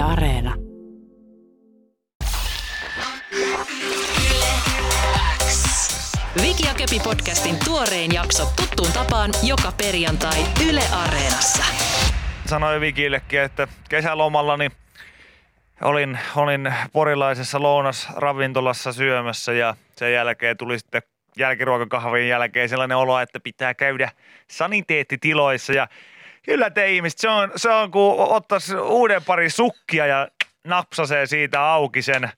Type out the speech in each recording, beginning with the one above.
Areena. Viki ja Köpi podcastin tuorein jakso tuttuun tapaan joka perjantai Yle Areenassa. sanoin Vikillekin, että kesälomalla niin olin, olin porilaisessa lounasravintolassa syömässä ja sen jälkeen tuli sitten jälkiruokakahvin jälkeen sellainen olo, että pitää käydä saniteettitiloissa ja kyllä te ihmiset, se on, se on kun ottaisi uuden pari sukkia ja napsasee siitä auki sen,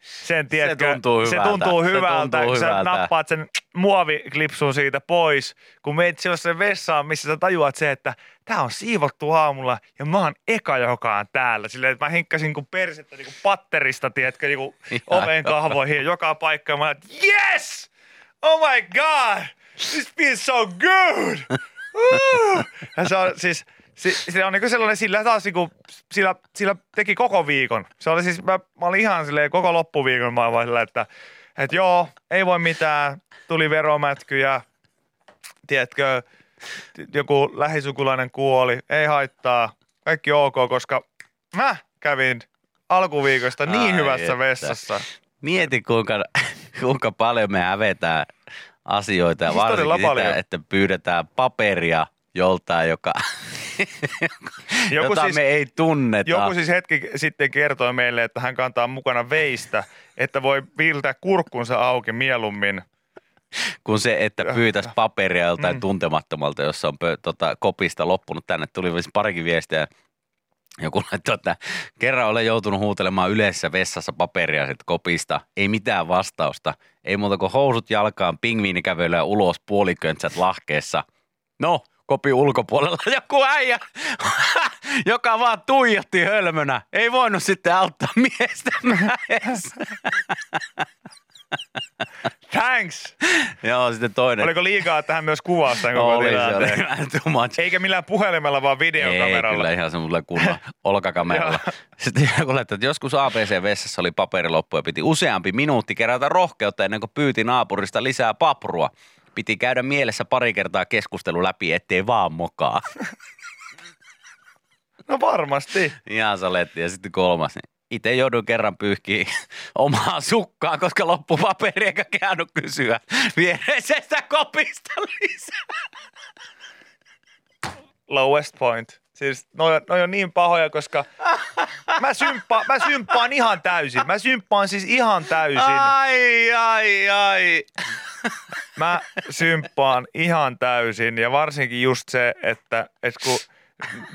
sen tiedätkö, tuntuu se hyvältä. tuntuu Se hyvältä, tuntuu kun sä hyvältä. nappaat sen muoviklipsun siitä pois, kun meet sellaiseen vessaan, missä sä tajuat se, että tää on siivottu aamulla ja mä oon eka, joka on täällä. Silleen, että mä hinkkasin kuin persettä niin kuin patterista, tiedätkö, niin kuin oven kahvoihin ja joka paikka. Ja mä että yes! Oh my god! This feels so good! Ja se on siis, se, se on niin sellainen, sillä taas niin kuin, sillä, sillä teki koko viikon. Se oli siis, mä, mä olin ihan silleen koko loppuviikon mä olin silleen, että, että joo, ei voi mitään, tuli veromätky ja tiedätkö, joku lähisukulainen kuoli, ei haittaa, kaikki ok, koska mä kävin alkuviikosta niin Ai hyvässä että. vessassa. Mieti, kuinka, kuinka paljon me hävetään asioita ja varsinkin paljon. sitä, että pyydetään paperia joltain, joka, Joku jota siis- me ei tunneta. Joku siis hetki sitten kertoi meille, että hän kantaa mukana veistä, että voi viiltää kurkkunsa auki mieluummin. kuin se, että pyytäisi paperia joltain Mm. tuntemattomalta, jossa on pö, tota, kopista loppunut tänne. Tuli siis parikin viestiä. Joku laittoi, että kerran olen joutunut huutelemaan yleisessä vessassa paperia sit kopista. Ei mitään vastausta. Ei muuta kuin housut jalkaan, pingviinikävelyä ulos, puoliköntsät lahkeessa. No, kopi ulkopuolella joku äijä, joka vaan tuijotti hölmönä. Ei voinut sitten auttaa miestä. Thanks! Joo, sitten toinen. Oliko liikaa tähän myös kuvausta koko oli, se. Eikä millään puhelimella, vaan Ei, videokameralla. kyllä ihan semmoisella kunnon olkakameralla. Sitten joku että joskus ABC-vessassa oli paperi loppu ja piti useampi minuutti kerätä rohkeutta ennen kuin pyyti naapurista lisää paprua. Piti käydä mielessä pari kertaa keskustelu läpi, ettei vaan mokaa. No varmasti. Ihan saletti. Ja sitten kolmas, niin itse joudun kerran pyyhkiä omaa sukkaa, koska loppu paperi eikä käynyt kysyä viereisestä kopista lisää. Lowest point. Siis noi, noi on niin pahoja, koska mä, symppa, mä symppaan ihan täysin. Mä symppaan siis ihan täysin. Ai, ai, ai. Mä symppaan ihan täysin ja varsinkin just se, että, että kun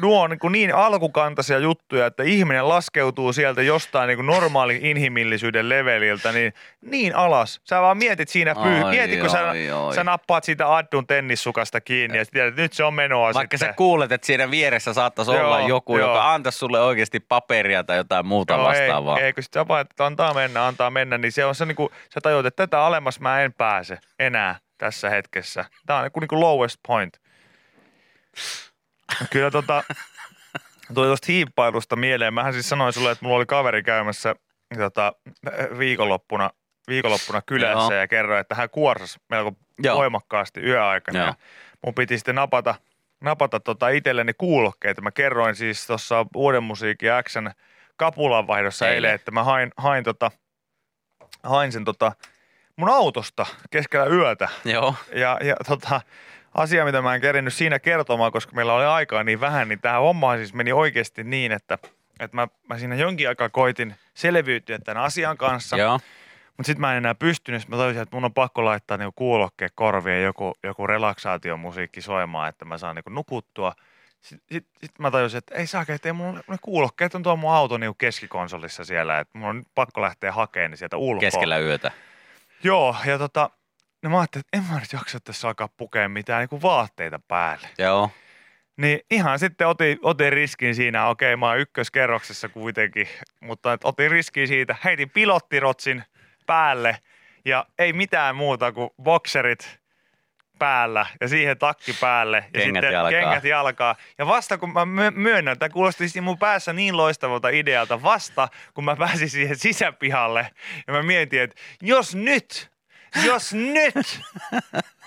nuo on niin, niin alkukantaisia juttuja, että ihminen laskeutuu sieltä jostain niin normaali inhimillisyyden leveliltä niin, niin alas. Sä vaan mietit siinä pyy. Ai, Mieti, kun sä, ai, ai. sä nappaat siitä addun tennissukasta kiinni ja sä tiedät, että nyt se on menoa Vaikka sitten. sä kuulet, että siinä vieressä saattaisi Joo, olla joku, joo. joka antaisi sulle oikeasti paperia tai jotain muuta Joo, vastaavaa. Ei, ei, kun sit sä vaan, että antaa mennä, antaa mennä, niin se on se niin kuin, sä tajuat, että tätä alemmas mä en pääse enää tässä hetkessä. Tää on niin kuin, niin kuin lowest point. Kyllä tota, tuli tuosta hiippailusta mieleen. Mähän siis sanoin sulle, että mulla oli kaveri käymässä tota, viikonloppuna, viikonloppuna kylässä Joo. ja kerroin, että hän kuorsasi melko Joo. voimakkaasti yöaikana. Joo. Ja mun piti sitten napata, napata tota itselleni kuulokkeita. Mä kerroin siis tuossa Uuden musiikin Xn kapulanvaihdossa Eilen. eilen, että mä hain, hain, tota, hain sen tota, mun autosta keskellä yötä. Joo. Ja, ja tota, asia, mitä mä en kerinyt siinä kertomaan, koska meillä oli aikaa niin vähän, niin tämä homma siis meni oikeasti niin, että, että mä, mä siinä jonkin aikaa koitin selviytyä tämän asian kanssa. Joo. Mutta sitten mä en enää pystynyt, mä tajusin, että mun on pakko laittaa niinku kuulokkeen korvien joku, joku relaksaatiomusiikki soimaan, että mä saan niinku nukuttua. Sitten sit, sit mä tajusin, että ei saa, että ei mun, ne kuulokkeet on tuo mun auto niinku keskikonsolissa siellä, että mun on nyt pakko lähteä hakemaan ne sieltä ulkoa. Keskellä yötä. Joo, ja tota, no mä ajattelin, että en mä nyt jaksa tässä alkaa pukea mitään niinku vaatteita päälle. Joo. Niin ihan sitten otin, otin riskin siinä, okei mä oon ykköskerroksessa kuitenkin, mutta et otin riskin siitä, heitin pilottirotsin päälle ja ei mitään muuta kuin bokserit päällä ja siihen takki päälle ja Kengät sitten jalkaa. kengät jalkaa. Ja vasta kun mä my- myönnän, että kuulosti siis mun päässä niin loistavalta idealta, vasta kun mä pääsin siihen sisäpihalle ja mä mietin, että jos nyt, jos nyt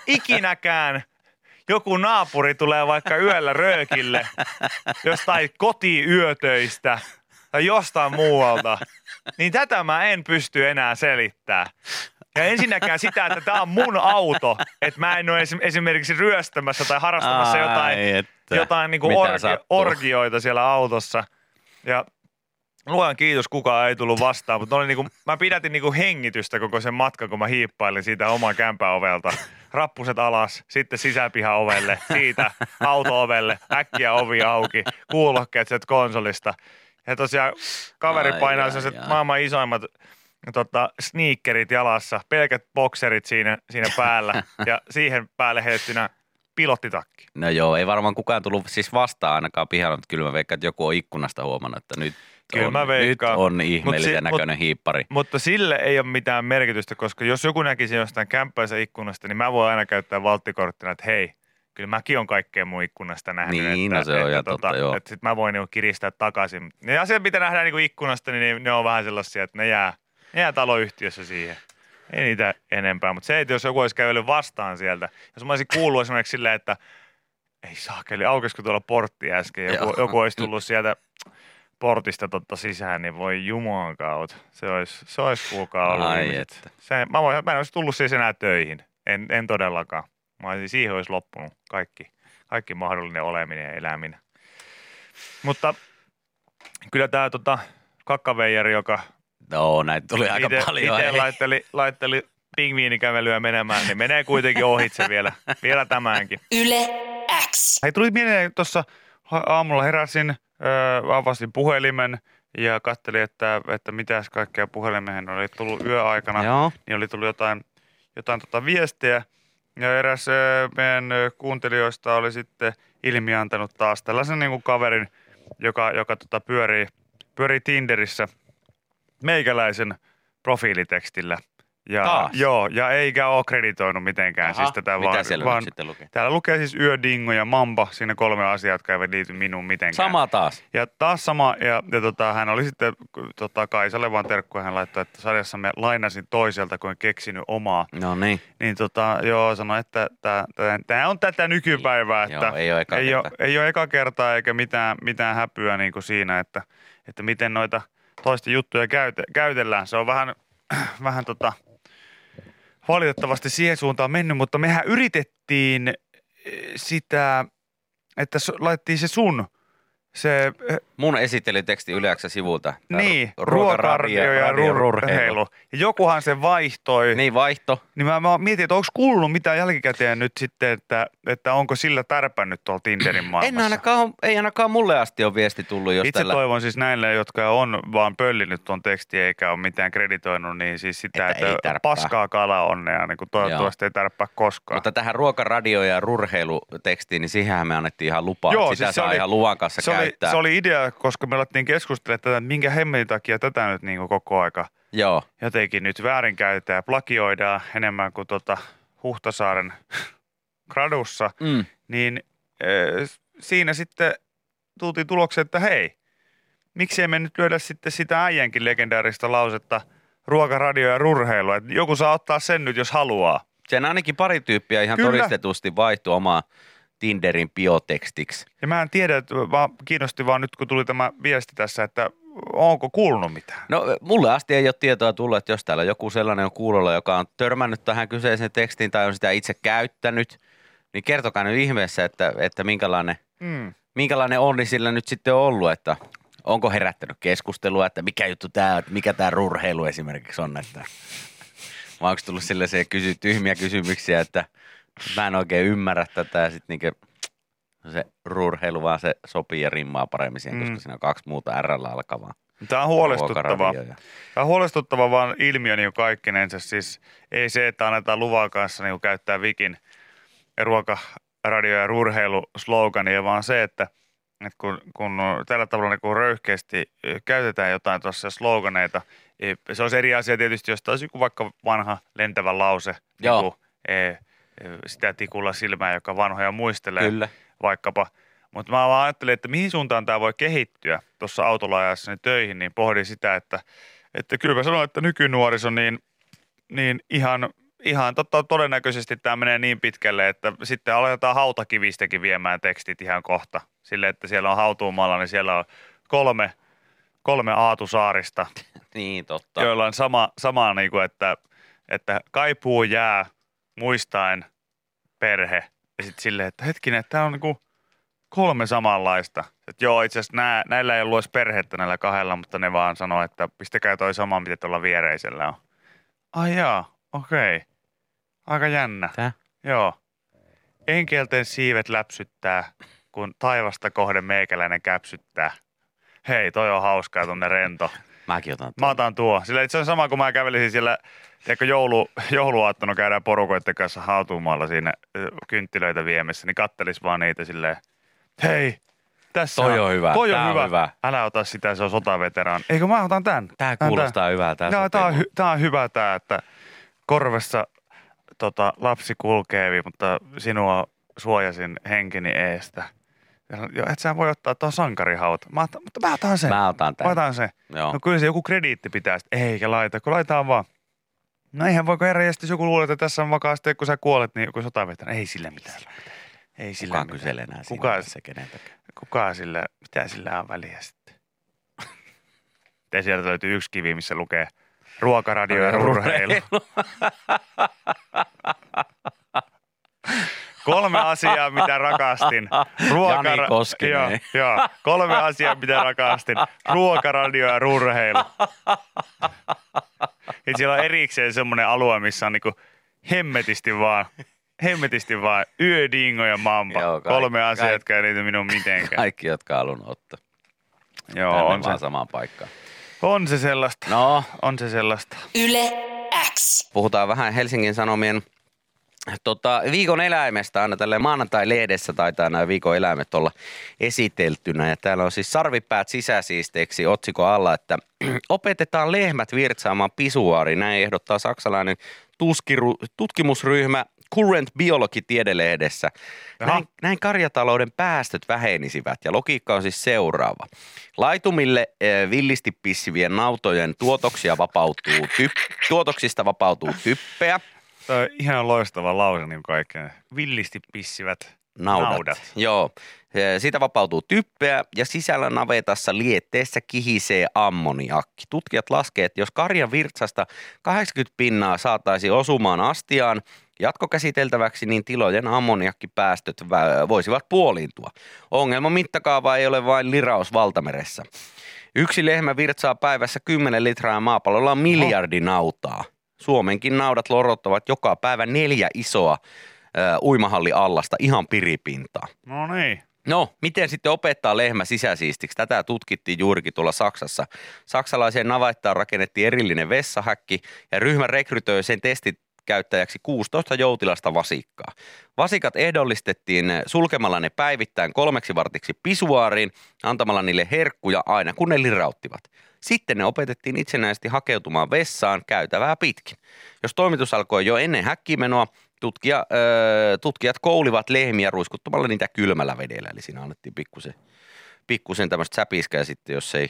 ikinäkään joku naapuri tulee vaikka yöllä röökille jostain kotiyötöistä tai jostain muualta, niin tätä mä en pysty enää selittämään. Ja ensinnäkään sitä, että tämä on mun auto, että mä en ole esim- esimerkiksi ryöstämässä tai harrastamassa Ai, jotain, että. jotain Mitä orgi- sattuu? orgioita siellä autossa. Ja luojan kiitos, kukaan ei tullut vastaan, mutta oli niinku, mä pidätin niinku hengitystä koko sen matkan, kun mä hiippailin siitä oman kämpäovelta. Rappuset alas, sitten sisäpihan ovelle, siitä auto-ovelle, äkkiä ovi auki, kuulokkeet sieltä konsolista. Ja tosiaan kaveri Ai, painaa ai, sellaiset ai. maailman isoimmat tota, sneakerit jalassa, pelkät bokserit siinä, siinä päällä ja siihen päälle heittynä pilottitakki. No joo, ei varmaan kukaan tullut siis vastaan ainakaan pihalla, mutta kyllä mä veikkaan, että joku on ikkunasta huomannut, että nyt, Kyllä on, mä nyt veikkaan. on Mut ihmeellisen si- näköinen hiippari. Mutta sille ei ole mitään merkitystä, koska jos joku näkisi jostain kämppäisen ikkunasta, niin mä voin aina käyttää valttikorttina, että hei, kyllä mäkin on kaikkea mun ikkunasta nähnyt. Niin, että, no se on että, ihan totta, joo. Että sit mä voin niinku kiristää takaisin. Ne asiat, mitä nähdään niinku ikkunasta, niin ne, on vähän sellaisia, että ne jää, ne jää taloyhtiössä siihen. Ei niitä enempää, mutta se, että jos joku olisi kävellyt vastaan sieltä, jos mä olisin kuullut esimerkiksi silleen, että ei saakeli, aukesiko tuolla portti äsken, joku, joku olisi tullut sieltä portista totta sisään, niin voi jumalan kautta. Se olisi, se olisi kuulkaa ollut Ai että. Se, mä, voin, mä en olisi tullut siis enää töihin. En, en todellakaan. Mä olisin, siihen olisi loppunut kaikki, kaikki mahdollinen oleminen ja eläminen. Mutta kyllä tämä tota, kakkaveijari, joka No, näitä tuli aika ite, paljon. ite laitteli, laitteli pingviinikävelyä menemään, niin menee kuitenkin ohitse vielä, vielä tämänkin. Yle X. Hei, tuli mieleen tuossa aamulla heräsin, öö, avasin puhelimen ja katselin, että, että mitäs kaikkea puhelimeen oli tullut yöaikana. Joo. Niin oli tullut jotain, jotain tota viestejä. Ja eräs öö, meidän kuuntelijoista oli sitten ilmiantanut taas tällaisen niin kuin kaverin, joka, joka tota pyörii, pyörii Tinderissä meikäläisen profiilitekstillä. Ja, Taas? Joo, ja eikä ole kreditoinut mitenkään Aha, siis tätä mitä vaan, siellä vaan sitten lukee? Täällä lukee siis yö, dingo ja mamba, siinä kolme asiaa, jotka eivät liity minuun mitenkään. Sama taas. Ja taas sama, ja, ja tota, hän oli sitten tota, Kaisalle vaan terkkuja, hän laittoi, että sarjassamme lainasin toiselta, kun en keksinyt omaa. No niin. Niin tota, joo, sanoi, että tämä on tätä nykypäivää, Joo, että ei ole eka ei, kerta. ole, ei ole eka kertaa eikä mitään, mitään häpyä niin kuin siinä, että, että miten noita toisten juttuja käyte, käytellään. Se on vähän, vähän tota, valitettavasti siihen suuntaan mennyt, mutta mehän yritettiin eh, sitä, että laitettiin se sun, se eh, Mun esittelyteksti yleensä sivulta. Tää niin, ru- ruokakardio ja rurheilu. Ja jokuhan se vaihtoi. Niin vaihto. Niin mä, mä mietin, että onko kuulunut mitään jälkikäteen nyt sitten, että, että onko sillä tärpännyt tuolla Tinderin maailmassa. En ainakaan, ei ainakaan mulle asti ole viesti tullut, jos Itse tällä... toivon siis näille, jotka on vaan pöllinyt tuon tekstin eikä ole mitään kreditoinut, niin siis sitä, Että että, että paskaa kala onnea, niin kuin toivottavasti ei tärppää koskaan. Mutta tähän ruokaradio- ja rurheilutekstiin, niin siihenhän me annettiin ihan lupa. Joo, Sitä siis saa oli- ihan luvan kanssa se oli, käyttää. se oli idea, koska me alettiin keskustella tätä, että minkä hemmetin takia tätä nyt niin koko aika Joo. jotenkin nyt väärinkäytetään ja plagioidaan enemmän kuin tota Huhtasaaren gradussa, Mm. niin äh, siinä sitten tultiin tulokseen, että hei, miksi emme nyt lyödä sitten sitä äijänkin legendaarista lausetta ruokaradio ja rurheilu, että joku saa ottaa sen nyt, jos haluaa. Sen ainakin pari tyyppiä ihan Kyllä. todistetusti vaihtui omaa Tinderin biotekstiksi. Ja mä en tiedä, että vaan kiinnosti vaan nyt, kun tuli tämä viesti tässä, että onko kuulunut mitään. No mulle asti ei ole tietoa tullut, että jos täällä joku sellainen on kuulolla, joka on törmännyt tähän kyseiseen tekstiin tai on sitä itse käyttänyt, niin kertokaa nyt ihmeessä, että, että minkälainen, Mm. minkälainen onni sillä nyt sitten on ollut, että onko herättänyt keskustelua, että mikä juttu tämä on, mikä tämä rurheilu esimerkiksi on, että vai onko tullut sellaisia kysy, tyhmiä kysymyksiä, että mä en oikein ymmärrä tätä ja sitten niinkö se rurheilu vaan se sopii ja rimmaa paremmin siihen, Mm. koska siinä on kaksi muuta R alkavaa. Tämä on huolestuttavaa. ruokaradio ja- Tämä on huolestuttava vaan ilmiö niin kaikkinensa. Siis ei se, että annetaan luvan kanssa niin käyttää Vikin ruoka, radio ja urheiluslogania, vaan se, että, että kun, kun tällä tavalla niin kun röyhkeästi käytetään jotain tuossa sloganeita, eh, se olisi eri asia tietysti, jos taas joku vaikka vanha lentävä lause, Joo. niin kuin, eh, sitä tikulla silmää, joka vanhoja muistelee Kyllä. vaikkapa. Mutta mä vaan ajattelin, että mihin suuntaan tämä voi kehittyä tuossa ajassani töihin, niin pohdin sitä, että, että kyllä mä sanoin, että nykynuoriso, niin, niin ihan, ihan totta, todennäköisesti tämä menee niin pitkälle, että sitten aletaan hautakivistäkin viemään tekstit ihan kohta. Sille, että siellä on hautuumalla, niin siellä on kolme kolme aatusaarista, Niin, totta. joilla on sama, sama niin kuin, että, että kaipuu jää muistaen perhe. Ja sitten silleen, että hetkinen, että tämä on niin kuin kolme samanlaista. Että joo, itse asiassa nää, näillä ei ollut edes perhettä näillä kahdella, mutta ne vaan sanoo, että pistäkää toi sama, mitä tuolla viereisellä on. Ai jaa, okei. Okay. Aika jännä. Tää? Joo. Enkelten siivet läpsyttää, kun taivasta kohden meikäläinen käpsyttää. Hei, toi on hauskaa, tunne rento. Mäkin otan Mä otan tuo. Sillä se on sama, kun mä kävelisin siellä, tiedätkö, joulu, jouluaattona käydään porukoiden kanssa hautumaalla siinä kynttilöitä viemässä, niin kattelis vaan niitä silleen, hei, tässä Toi on hyvä, Toi on, tää on hyvä. hyvä. Älä ota sitä, se on sotaveteraan. Eikö mä otan tän? Tää Tän, kuulostaa hyvältä. Tää, tää, on, hy, tää on hyvä tää, että korvessa tota, lapsi kulkeevi, mutta sinua suojasin henkeni eestä. Ja sanon, Joo, et sä voi ottaa tuon sankarihauta. Mä otan, mutta mä otan sen. Mä otan Mä tän. otan sen. Joo. No kyllä se joku krediitti pitää. Sit, Eikä laita, kun laitetaan vaan. No eihän voiko herra, jos joku luulee, että tässä on vakaasti, kun sä kuolet, niin joku sotaveteraan. Ei sille mitään. Ei sille Kuka mitään. kyselee enää Kuka? se keneltäkään. kuka sillä, mitä sillä on väliä sitten? Ja sieltä löytyy yksi kivi, missä lukee ruokaradio ja urheilu. Kolme asiaa, mitä rakastin. Jani Koskinen. Joo, joo, kolme asiaa, mitä rakastin. Ruokaradio ja urheilu. Ja siellä on erikseen semmoinen alue, missä on niinku hemmetisti vaan, hemmetisti vaan yö, dingo ja mamba. Joo, kaikki- kolme asiaa, kaikki- jotka ei liity minun mitenkään. Kaikki, jotka halunnut ottaa. Joo, Tänne on vaan se, samaan paikkaan. on se sellaista. No, On se sellaista. Yle X. puhutaan vähän Helsingin Sanomien tota, viikon eläimestä. Aina tälle maanantai-lehdessä taitaa nämä viikon eläimet olla esiteltynä. Ja täällä on siis sarvipäät sisäsiisteeksi otsikko alla, että opetetaan lehmät virtsaamaan pisuaari. Näin ehdottaa saksalainen tuskiru, tutkimusryhmä Current Biology tiedelehdessä. Näin, näin karjatalouden päästöt vähenisivät ja logiikka on siis seuraava. Laitumille eh, villisti pissivien nautojen tuotoksia vapautuu typ- tuotoksista vapautuu typpeä. Tämä on ihan loistava lause niin kaikkeen. Villisti pissivät Naudat. naudat. Joo. Siitä vapautuu typpeä ja sisällä navetassa lietteessä kihisee ammoniakki. Tutkijat laskevat, että jos karjan virtsasta 80 pinnaa saataisiin osumaan astiaan jatkokäsiteltäväksi, niin tilojen ammoniakkipäästöt voisivat puoliintua. Ongelman mittakaava ei ole vain liraus valtameressä. Yksi lehmä virtsaa päivässä 10 litraa ja maapallolla on miljardi nautaa. Suomenkin naudat lorottavat joka päivä neljä isoa uimahalliallasta ihan piripintaa. No niin. No, miten sitten opettaa lehmä sisäsiistiksi? Tätä tutkittiin juurikin tuolla Saksassa. Saksalaiseen navettaan rakennettiin erillinen vessahäkki ja ryhmä rekrytoi sen testikäyttäjäksi 16 joutilasta vasikkaa. Vasikat ehdollistettiin sulkemalla ne päivittäin kolmeksi vartiksi pisuaariin, antamalla niille herkkuja aina kun ne lirauttivat. Sitten ne opetettiin itsenäisesti hakeutumaan vessaan käytävää pitkin. Jos toimitus alkoi jo ennen häkkimenoa, tutkija, öö, tutkijat koulivat lehmiä ruiskuttamalla niitä kylmällä vedellä. Eli siinä annettiin pikkusen, pikkusen tämmöistä säpiskää sitten, jos ei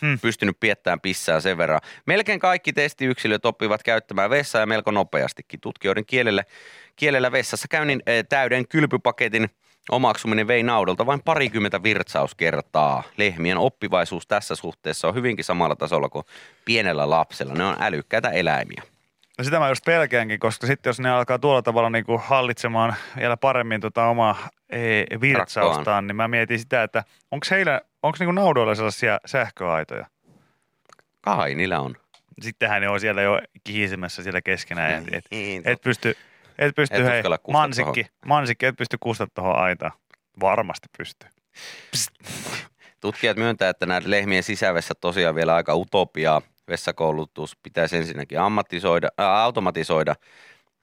Hmm. pystynyt piettämään pissää sen verran. Melkein kaikki testiyksilöt oppivat käyttämään vessaa ja melko nopeastikin. Tutkijoiden kielellä, kielellä vessassa käynnin eh, täyden kylpypaketin omaksuminen vei naudalta vain parikymmentä virtsauskertaa. Lehmien oppivaisuus tässä suhteessa on hyvinkin samalla tasolla kuin pienellä lapsella. Ne on älykkäitä eläimiä. No sitä mä just pelkäänkin, koska sitten jos ne alkaa tuolla tavalla niin kuin hallitsemaan vielä paremmin tota omaa e, virtsaustaan, niin mä mietin sitä, että onko heillä, onko niin naudoilla sellaisia sähköaitoja? Kai niillä on. Sittenhän ne on siellä jo kihisemässä siellä keskenään. Et, et, Niin, et pysty, et pysty Et hei, uskalla kustaa mansikki, mansikki, et pysty kustamaan tuohon aitaan. Varmasti pystyy. Tutkijat myöntää, että näitä lehmien sisävessat tosiaan vielä aika utopiaa. Vessakoulutus pitäisi ensinnäkin ammatisoida, äh, automatisoida.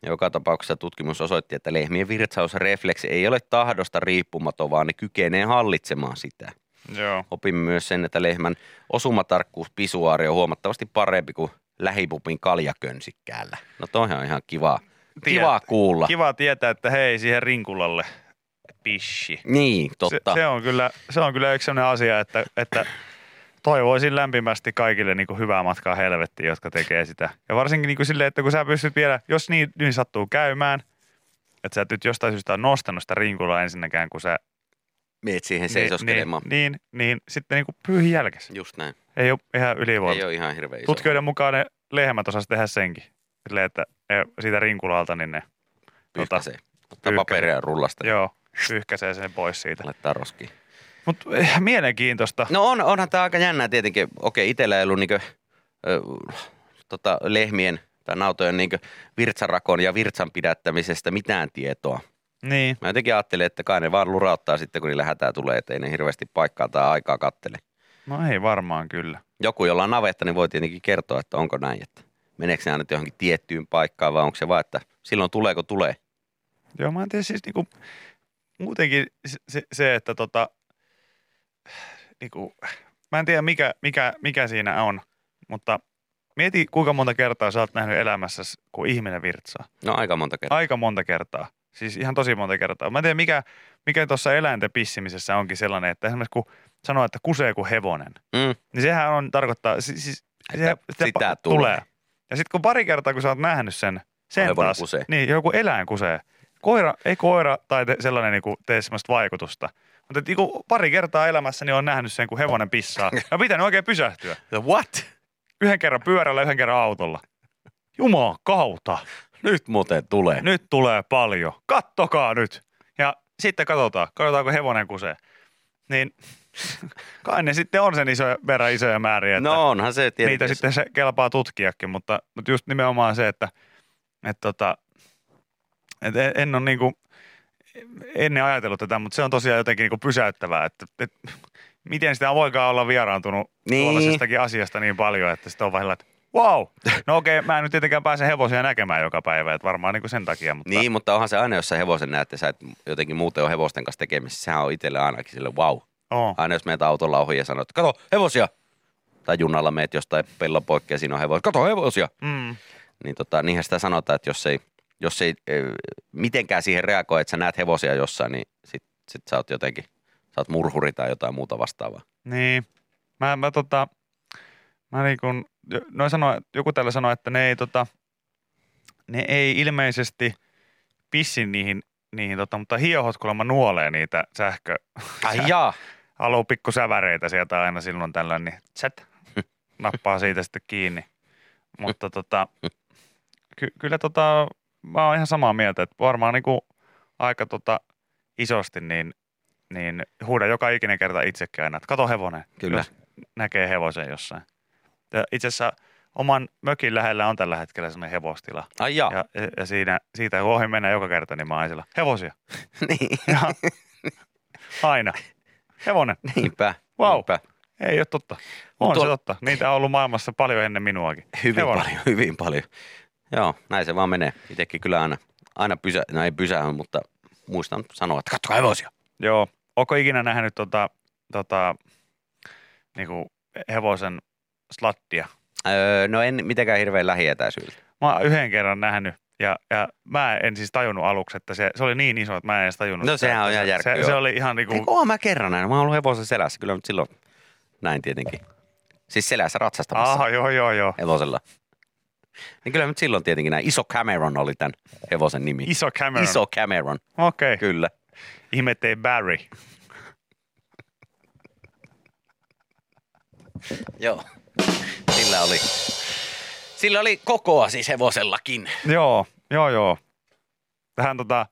Joka tapauksessa tutkimus osoitti, että lehmien virtsausrefleksi ei ole tahdosta riippumaton, vaan ne kykenee hallitsemaan sitä. Joo. Opimme myös sen, että lehmän osumatarkkuus pisuaari on huomattavasti parempi kuin lähipupin kaljakönsikkäällä. No toihan on ihan kiva, kiva kuulla. Kiva tietää, että hei siihen rinkulalle pissi. Niin, Se, totta. se, on kyllä, se on kyllä yksi sellainen asia, että, että toivoisin lämpimästi kaikille niin kuin hyvää matkaa helvettiin, jotka tekee sitä. Ja varsinkin niin kuin silleen, että kun sä pystyt vielä, jos niin, niin sattuu käymään, että sä et nyt jostain syystä ole nostanut sitä rinkulaa ensinnäkään, kun sä Meet siihen niin, seisoskelemaan. niin, niin, niin, sitten niinku pyyhi jälkeen. Just näin. Ei ole ihan ylivoima. Ei ole ihan hirveän iso. Tutkijoiden mukaan ne lehmät osas tehdä senkin. Silleen, että ne siitä rinkulalta, niin ne Pyyhkäsee. Ottaa pyyhkäsee. paperia rullasta joo, pyyhkäsee sen pois siitä. laittaa roskiin. Mutta mielenkiintoista. No on, onhan tämä aika jännää tietenkin. Okei, itsellä ei ollut niinkö, ö, tota, lehmien tai nautojen niinkö virtsarakon ja virtsan pidättämisestä mitään tietoa. Niin, Mä jotenkin ajattelin, että kai ne vaan lurauttaa sitten, kun niillä hätää tulee, että ei ne hirveästi paikkaa tai aikaa kattele. no ei varmaan kyllä. Joku, jolla on navetta, niin voi tietenkin kertoa, että onko näin, että meneekö ne aina nyt johonkin tiettyyn paikkaan vai onko se vaan, että silloin tulee, kun tulee. Joo, mä en tiedä siis niinku, muutenkin se- se, että tota, niinku, mä en tiedä mikä, mikä, mikä siinä on, mutta mieti kuinka monta kertaa sä oot nähnyt elämässä, kun ihminen virtsaa. No aika monta kertaa. Aika monta kertaa. Siis ihan tosi monta kertaa. Mä en tiedä, mikä, mikä tuossa eläinten pissimisessä onkin sellainen, että esimerkiksi kun sanoo, että kusee kuin hevonen, Mm. niin sehän on, tarkoittaa, siis, siis Että sitä tulee. Ja sitten kun pari kertaa, kun sä oot nähnyt sen, sen Hevonen taas, kusee. niin joku eläin kusee. Koira, ei koira tai te, sellainen niin kuin, tee semmoista vaikutusta. Mutta et, niin pari kertaa elämässäni on nähnyt sen, kun hevonen pissaa. Ja pitänyt oikein pysähtyä. What? Yhden kerran pyörällä, yhden kerran autolla. Jumaa kautta. Nyt muuten tulee. Nyt tulee paljon. Kattokaa nyt. Ja sitten katsotaan, katsotaan kun hevonen kusee. Niin kai ne sitten on sen iso, verran isoja määriä, että No onhan se tietenkin. niitä sitten se kelpaa tutkiakin, mutta, mutta just nimenomaan se, että, että, tota, että en- ole niinku, ennen ajatellut tätä, mutta se on tosiaan jotenkin niinku pysäyttävää, että, että miten sitä voikaan olla vieraantunut Niin. niin. tuollaisestakin asiasta niin paljon, että sitten on vähän että wow. No okei, mä en nyt tietenkään pääse hevosia näkemään joka päivä, että varmaan niinku sen takia, mutta Niin, mutta onhan se aina, jos sä hevosen näet ja sä et jotenkin muuten ole hevosten kanssa tekemisissä, sehän on itselle ainakin sille wow. On. Aina jos meet autolla ohi ja sanot, että kato, hevosia! Tai junalla meet jostain pellon poikki ja siinä on hevosia, kato, hevosia! Mm. Niin tota, niinhän sitä sanotaan, että jos ei, jos ei e, mitenkään siihen reagoi, että sä näet hevosia jossain, niin sit, sit sä oot jotenkin, sä oot murhuri tai jotain muuta vastaavaa. Niin. Mä, mä tota, mä niin kun, noin sano, joku täällä sanoi, että ne ei tota, ne ei ilmeisesti pissi niihin, niihin tota, mutta hiohot kuulemma nuolee niitä sähkö, Ai jaa. haluaa pikku säväreitä sieltä aina silloin tällöin, niin chat, nappaa siitä sitten kiinni. Mutta tota, ky- kyllä tota, mä oon ihan samaa mieltä, että varmaan niinku aika tota isosti niin, niin huuda joka ikinen kerta itsekin aina, että kato hevonen. Kyllä. Jos näkee hevosen jossain. Ja itse asiassa oman mökin lähellä on tällä hetkellä sellainen hevostila. Ai. Ja, ja, ja siinä, siitä kun ohi mennään joka kerta, niin mä oon siellä, hevosia. niin. Ja, aina. Hevonen. Niinpä. Vau. Niinpä. Ei ole totta. On tuo- se totta. Niitä on ollut maailmassa paljon ennen minuakin. Hyvin Hevonen. paljon, hyvin paljon. Joo, näin se vaan menee. Itsekin kyllä aina, aina pysä, no ei pysähdy, mutta muistan sanoa, että katsokaa hevosia. Joo. Onko ikinä nähnyt tota, tota, niinku hevosen slattia? Öö, no en mitenkään hirveän lähietäisyydeltä. Mä oon yhden kerran nähnyt ja, ja mä en siis tajunnut aluksi, että se, se oli niin iso, että mä en edes tajunnut. No sehän on ihan se, järkky, se, se, oli ihan niinku, Eikö mä kerran näin? Mä oon ollut hevosen selässä, kyllä nyt silloin näin tietenkin. Siis selässä ratsastamassa aha, joo, joo, joo. hevosella. Niin kyllä nyt silloin tietenkin näin. Iso Cameron oli tämän hevosen nimi. Iso Cameron. Iso Cameron, Okei. Okay. kyllä. Ihme, ettei Barry. Joo. Sillä oli, sillä oli kokoa siis hevosellakin. Joo, joo, joo. Tähän tota,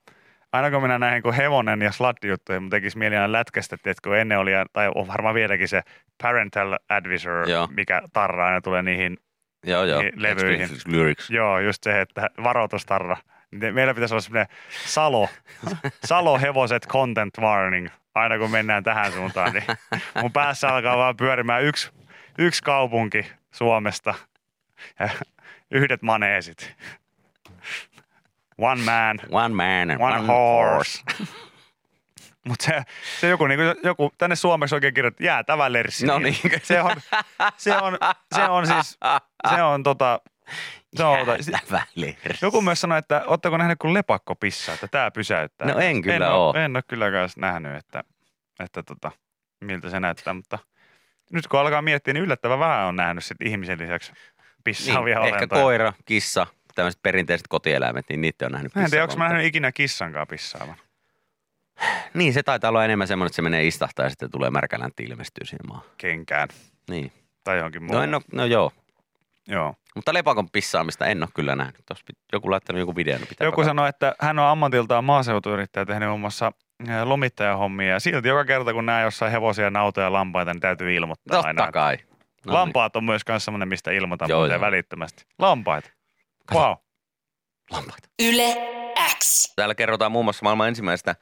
aina kun minä näin kun hevonen ja slat-juttuja, mun tekisi mieli aina lätkästä, että kun ennen oli, tai on varmaan vieläkin se parental advisor, Joo. mikä tarra aina tulee niihin, Joo, joo. Levyihin. Explicit Lyrics. joo, just se, että varoitustarra. Meillä pitäisi olla semmoinen salo, salo hevoset content warning, aina kun mennään tähän suuntaan, niin mun päässä alkaa vaan pyörimään yksi, yksi kaupunki Suomesta ja yhdet maneesit. One man, One man and one, horse. Mutta se, se joku, niinku, joku tänne suomeksi oikein kirjoittaa jäätävä lerssi. No niin. Se on, se on, se on siis, se on tota, se on, tota, Jäätävä joku myös sanoi, että ootteko nähnyt kun lepakko pissaa, että tämä pysäyttää. No en kyllä en oo. En ole kylläkään nähnyt, että, että tota, miltä se näyttää, mutta nyt kun alkaa miettiä, niin yllättävän vähän on nähnyt sit ihmisen lisäksi pissaavia Niin, ehkä olentoja. koira, kissa, tämmöiset perinteiset kotieläimet, niin niitä on nähnyt Mä en tiedä, onko mä nähnyt ikinä kissankaan pissaavan. Niin, se taitaa olla enemmän semmoinen, että se menee istahtaa ja sitten tulee märkälänti ilmestyy siihen maahan. kenkään Niin. tai johonkin muuhun. No, en oo, no joo. Joo. Mutta lepakon pissaamista en ole kyllä nähnyt. Tuossa joku laittanut joku videon. niin Pitää Joku sanoi, että hän on ammatiltaan maaseutuyrittäjä tehnyt muun muassa eh, lomittajahommia ja silti joka kerta kun näe jossain hevosia, nautoja ja lampaita, niin täytyy ilmoittaa Totta aina. kai. No niin. Lampaat on myös myös semmoinen, mistä ilmoitan Joo, joo. välittömästi. Lampaat. Kato. Wow. Lampaita. Yle X. Täällä kerrotaan muun muassa maailman ensimmäisestä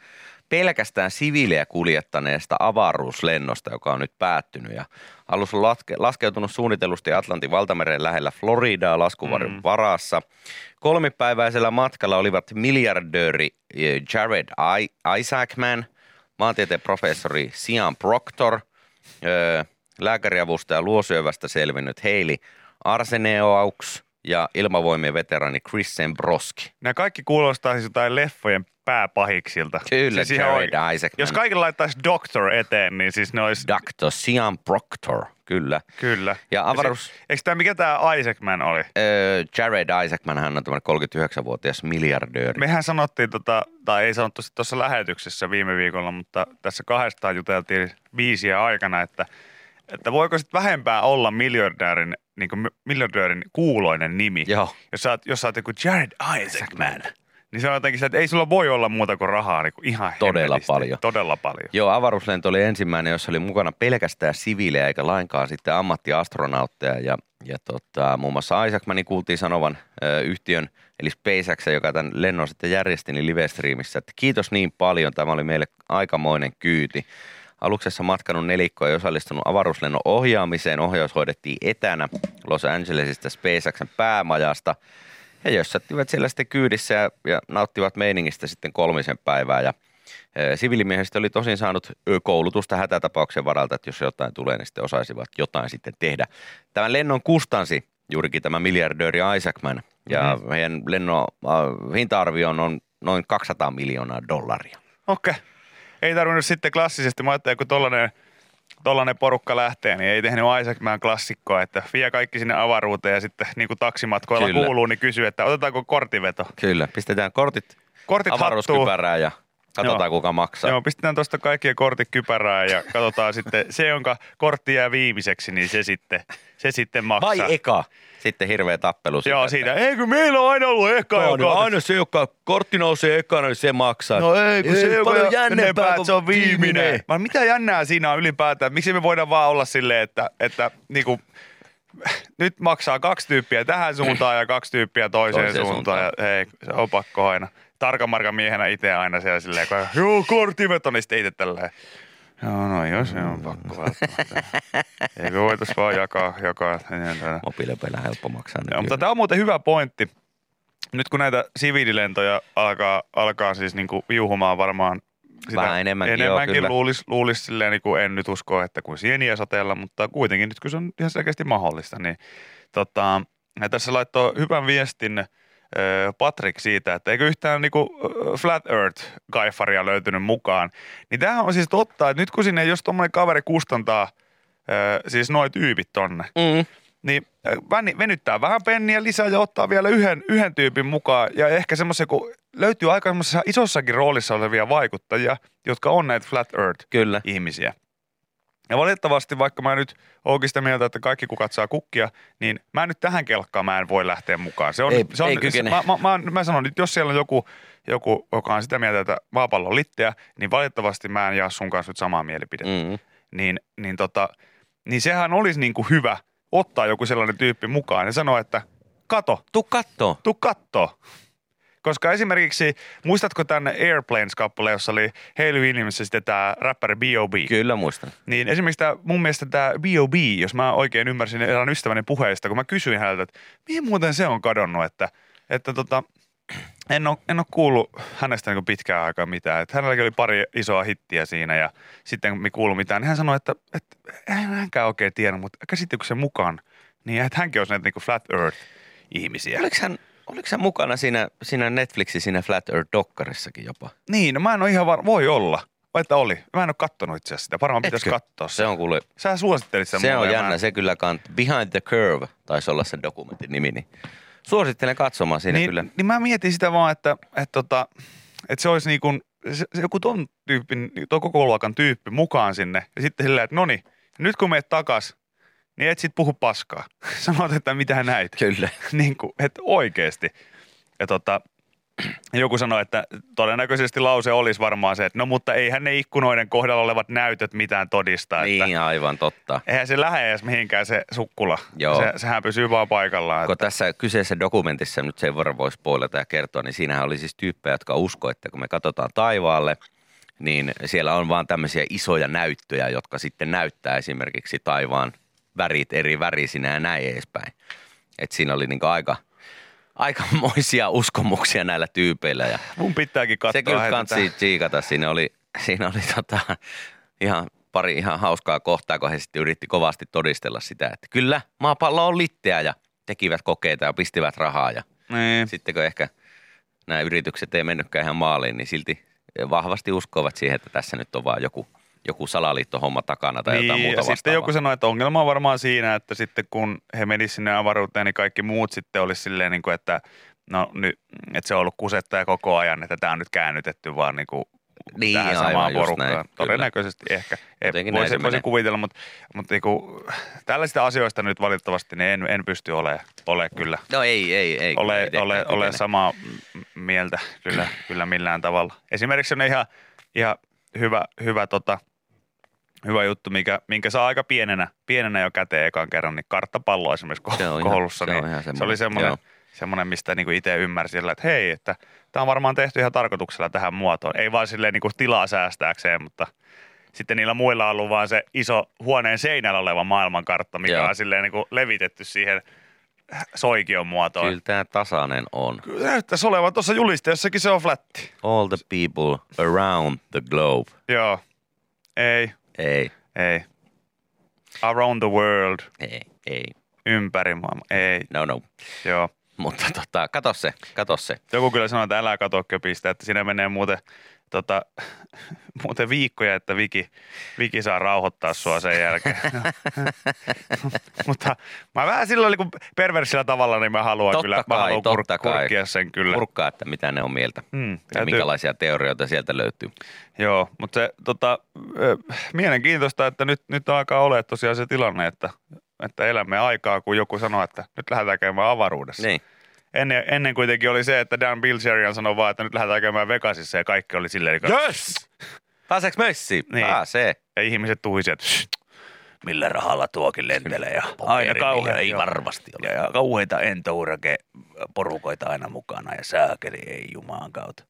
pelkästään siviilejä kuljettaneesta avaruuslennosta, joka on nyt päättynyt. Ja alus on latke, laskeutunut suunnitellusti Atlantin valtameren lähellä Floridaa laskuvarjon Mm. varassa. Kolmipäiväisellä matkalla olivat miljardööri eh, Jared I- Isaacman, maantieteen professori Sian Proctor, ö, lääkäriavustaja luosyövästä selvinnyt Heili Arseneaux ja ilmavoimien veteraani Chris Broski. Nämä kaikki kuulostaa siis jotain leffojen pääpahiksilta. Kyllä, siis Jared oikein. Isaacman. Jos kaikilla laittaisi Doctor eteen, niin siis ne olisi... Dr. Sian Proctor, kyllä. Kyllä. Ja avaruus... Se, eikö tämä, mikä tämä Isaacman oli? Öö, Jared Isaacman, hän on tämmöinen 39-vuotias miljardööri. Mehän sanottiin, tota, tai ei sanottu tuossa lähetyksessä viime viikolla, mutta tässä kahdestaan juteltiin viisiä aikana, että, että voiko sitten vähempää olla miljardöörin, niin kuin miljardöörin kuuloinen nimi. Joo, Jos sä, oot, jos sä oot joku Jared Isaacman, niin se on jotenkin se, että ei sulla voi olla muuta kuin rahaa niin kuin ihan Todella paljon. Todella paljon. Joo, avaruuslento oli ensimmäinen, jossa oli mukana pelkästään siviilejä eikä lainkaan sitten ammattiastronautteja. Ja, ja tota, muun muassa Isaacmanin kuultiin sanovan ö, yhtiön, eli SpaceX, joka tämän lennon sitten järjesti, niin live-streamissä, että kiitos niin paljon, tämä oli meille aikamoinen kyyti. Aluksessa matkannut nelikko ei osallistunut avaruuslennon ohjaamiseen. Ohjaus hoidettiin etänä Los Angelesista SpaceXn päämajasta. He jössättivät siellä sitten kyydissä ja, ja nauttivat meiningistä sitten kolmisen päivää. Ja siviilimiehistä oli tosin saanut koulutusta hätätapauksen varalta, että jos jotain tulee, niin sitten osaisivat jotain sitten tehdä. Tämän lennon kustansi juurikin tämä miljardööri Isaacman. Ja mm. meidän lennon äh, hinta-arvio on noin 200 miljoonaa dollaria. Okei. Okay. Ei tarvinnut sitten klassisesti. Mä ajattelin, kun tollanen, tollanen porukka lähtee, niin ei tehnyt Isaacman klassikkoa, että vie kaikki sinne avaruuteen ja sitten niin kuin taksimatkoilla Kyllä. kuuluu, niin kysyy, että otetaanko kortinveto. Kyllä, pistetään kortit, Kortit hattuu. avaruuskypärään ja katsotaan Joo. kuka maksaa. Joo, pistetään tuosta kaikkien kortit kypärään ja katsotaan sitten, se jonka kortti jää viimeiseksi, niin se sitten, se sitten maksaa. Vai eka? Sitten hirveä tappelu. Joo, että- siitä. Ei kun meillä on aina ollut eka, Joo, joka aina se, joka kortti nousee ekana, niin se maksaa. No ei, kun se joka paljon jännempää, että kun se on viimeinen. viimeinen. Mä, mitä jännää siinä on ylipäätään? Miksi me voidaan vaan olla silleen, että, että niinku, nyt maksaa kaksi tyyppiä tähän suuntaan ja kaksi tyyppiä toiseen, Toiseen suuntaan. suuntaan. Ja, hei, se on pakko aina. Tarkamarkan miehenä itse aina siellä silleen, kun joo, korttiveto, niin sitten itse tälleen. Joo, no jos se on pakko välttämättä. Eikö voitais vaan jakaa, jakaa. Mobiilepeillä helppo maksaa Joo, mutta tämä on muuten hyvä pointti. Nyt kun näitä siviililentoja alkaa, alkaa siis niinku viuhumaan varmaan sitä Vähän enemmänkin, joo, enemmänkin kyllä. luulisi, luulis silleen, niin kuin en nyt usko, että kuin sieniä sateella, mutta kuitenkin nyt kun se on ihan selkeästi mahdollista, niin tota, ja tässä laittoi hyvän viestin Patrick siitä, että eikö yhtään niinku Flat Earth-kaifaria löytynyt mukaan. Niin tämähän on siis totta, että nyt kun sinne, jos tuommoinen kaveri kustantaa siis noin tyypit tonne, Mm. niin venyttää vähän penniä lisää ja ottaa vielä yhden, yhden tyypin mukaan. Ja ehkä semmoisen, kun löytyy aika semmoisessa isossakin roolissa olevia vaikuttajia, jotka on näitä Flat Kyllä. Earth-ihmisiä. Ja valitettavasti, vaikka mä nyt oonkin sitä mieltä, että kaikki kukat saa kukkia, niin mä nyt tähän kelkkaan mä en voi lähteä mukaan. Se on, Ei- se on, ei kykene. Mä, mä, mä, mä sanon nyt, jos siellä on joku, joku, joka on sitä mieltä, että maapallo on litteä, niin valitettavasti mä en jaa sun kanssa nyt samaa mielipidettä Mm. niin, niin, tota, niin sehän olisi niin kuin hyvä ottaa joku sellainen tyyppi mukaan ja sanoa, että kato, Tuu kattoo. tuu kattoo. Koska esimerkiksi, muistatko tämän Airplanes-kappale, jossa oli Hailey Williams sitten tämä räppäri B.O.B. Kyllä muistan. Niin esimerkiksi tämä, mun mielestä tämä B.O.B., jos mä oikein ymmärsin erään ystäväni puheesta, kun mä kysyin häneltä, että mihin muuten se on kadonnut, että, että tota, en ole, en ole kuullut hänestä niin pitkään aikaa mitään. Että hänelläkin oli pari isoa hittiä siinä ja sitten kun me kuulu mitään, niin hän sanoi, että, että eihän hänkään oikein tiedä, mutta käsittikö se mukaan, niin että hänkin olisi näitä niin Flat Earth-ihmisiä. Oliko hän, oliko hän mukana siinä, siinä Netflixin siinä Flat Earth-dokkarissakin jopa? Niin, no mä en ole ihan varma, voi olla. Vai että oli. Mä en ole kattonut itse asiassa sitä. Varmaan pitäisi katsoa se. Se on kuule, Sä suosittelit sen se on mä jännä, en- se kyllä kant. Behind the Curve taisi olla sen dokumentin nimi, niin suosittelen katsomaan siinä niin, kyllä. Niin mä mietin sitä vaan, että, että, tota, että se olisi niin kuin, se, se joku ton tyypin, tuo koko luokan tyyppi mukaan sinne. Ja sitten silleen, että noni, nyt kun meet takas, niin et sit puhu paskaa. Sanot, että mitä näit. Kyllä. niin kuin, että oikeesti. Ja tota, joku sanoi, että todennäköisesti lause olisi varmaan se, että no mutta eihän ne ikkunoiden kohdalla olevat näytöt mitään todista. Että Niin, aivan totta. eihän se lähde edes mihinkään se sukkula. Joo. Se, sehän pysyy vaan paikallaan. Kun Että, tässä kyseisessä dokumentissa nyt sen verran voisi spoilata ja kertoa, niin siinähän oli siis tyyppejä, jotka uskoo, että kun me katsotaan taivaalle, niin siellä on vaan tämmöisiä isoja näyttöjä, jotka sitten näyttää esimerkiksi taivaan värit eri värisinä ja näin edespäin. Et siinä oli niinku aika, aikamoisia uskomuksia näillä tyypeillä ja mun pitääkin katsoa. se kyllä kansi tsiikata. Siinä oli, siinä oli tota, ihan pari ihan hauskaa kohtaa, kun he sitten yritti kovasti todistella sitä, että kyllä maapallo on litteä ja tekivät kokeita ja pistivät rahaa ja Niin. sitten kun ehkä nämä yritykset ei mennytkään ihan maaliin, niin silti vahvasti uskovat siihen, että tässä nyt on vaan joku, joku salaliittohomma takana tai jotain Niin, muuta ja sitten vastaavaa. joku sanoi, että ongelma on varmaan siinä, että sitten kun he menisivät sinne avaruuteen, niin kaikki muut sitten olisi silleen, niin kuin, että no nyt, että se on ollut kusettaja koko ajan, että tämä on nyt käännytetty vaan niin kuin Niin, tähän aivan samaan porukkaan. näin, kyllä. Todennäköisesti ehkä. Ei, Jotenkin näin voisin, voisin kuvitella, mutta, mutta niin kuin, tällaisista asioista nyt valitettavasti niin en, en pysty olemaan ole kyllä. No ei, ei, ei. kyllä Ole, itsekään ole, ole samaa mieltä kyllä, kyllä millään tavalla. Esimerkiksi on ihan, ihan hyvä, hyvä, tota, hyvä juttu, mikä, minkä saa aika pienenä, pienenä jo käteen ekan kerran, niin karttapallo esimerkiksi Se ihan- koulussa. se on niin ihan se oli semmoinen, semmoinen, joo. semmoinen mistä niin itse ymmärsin, että hei, että tämä on varmaan tehty ihan tarkoituksella tähän muotoon. Ei vaan silleen niin kuin tilaa säästääkseen, mutta sitten niillä muilla on ollut vaan se iso huoneen seinällä oleva maailmankartta, mikä Joo. on silleen niin kuin levitetty siihen soikion muotoon. Kyllä tämä tasainen on. Kyllä näyttäisi olevan tuossa julisteessakin se on flätti. All the people around the globe. Joo. Ei, Ei, ei. Around the world. ei, ei. Ympäri maailmaa. Ei, No, no. joo. Mutta tota, kato se, kato se. Joku kyllä sanoo, että älä kato köpistä, että siinä menee muuten, tota, muuten viikkoja, että Viki, Viki saa rauhoittaa sua sen jälkeen. Mutta mä vähän silloin niin perversillä tavalla, niin mä haluan Totta kyllä, mä kai, haluan totta kai. kurkkia sen kyllä. Purkkaa, että mitä ne on mieltä. Mm, Ja täytyy- minkälaisia teorioita sieltä löytyy. Joo, mutta se tota, mielenkiintoista, että nyt, nyt alkaa olla tosiaan se tilanne, että, että elämme aikaa, kun joku sanoo, että nyt lähdetään käymään avaruudessa. Niin. Ennen, ennen kuitenkin oli se, että Dan Bilzerian sanoi vaan, että nyt lähdetään käymään Vegasissa ja kaikki oli silleen, niin Yes! Pääseekö messiin? Niin. Pääsee. ja ihmiset tuhisivat, että millä rahalla tuokin lentelee ja aina kauhean, ei varmasti ole. ja, ja kauheita entourake porukoita aina mukana ja saakeli ei jumaan kautta.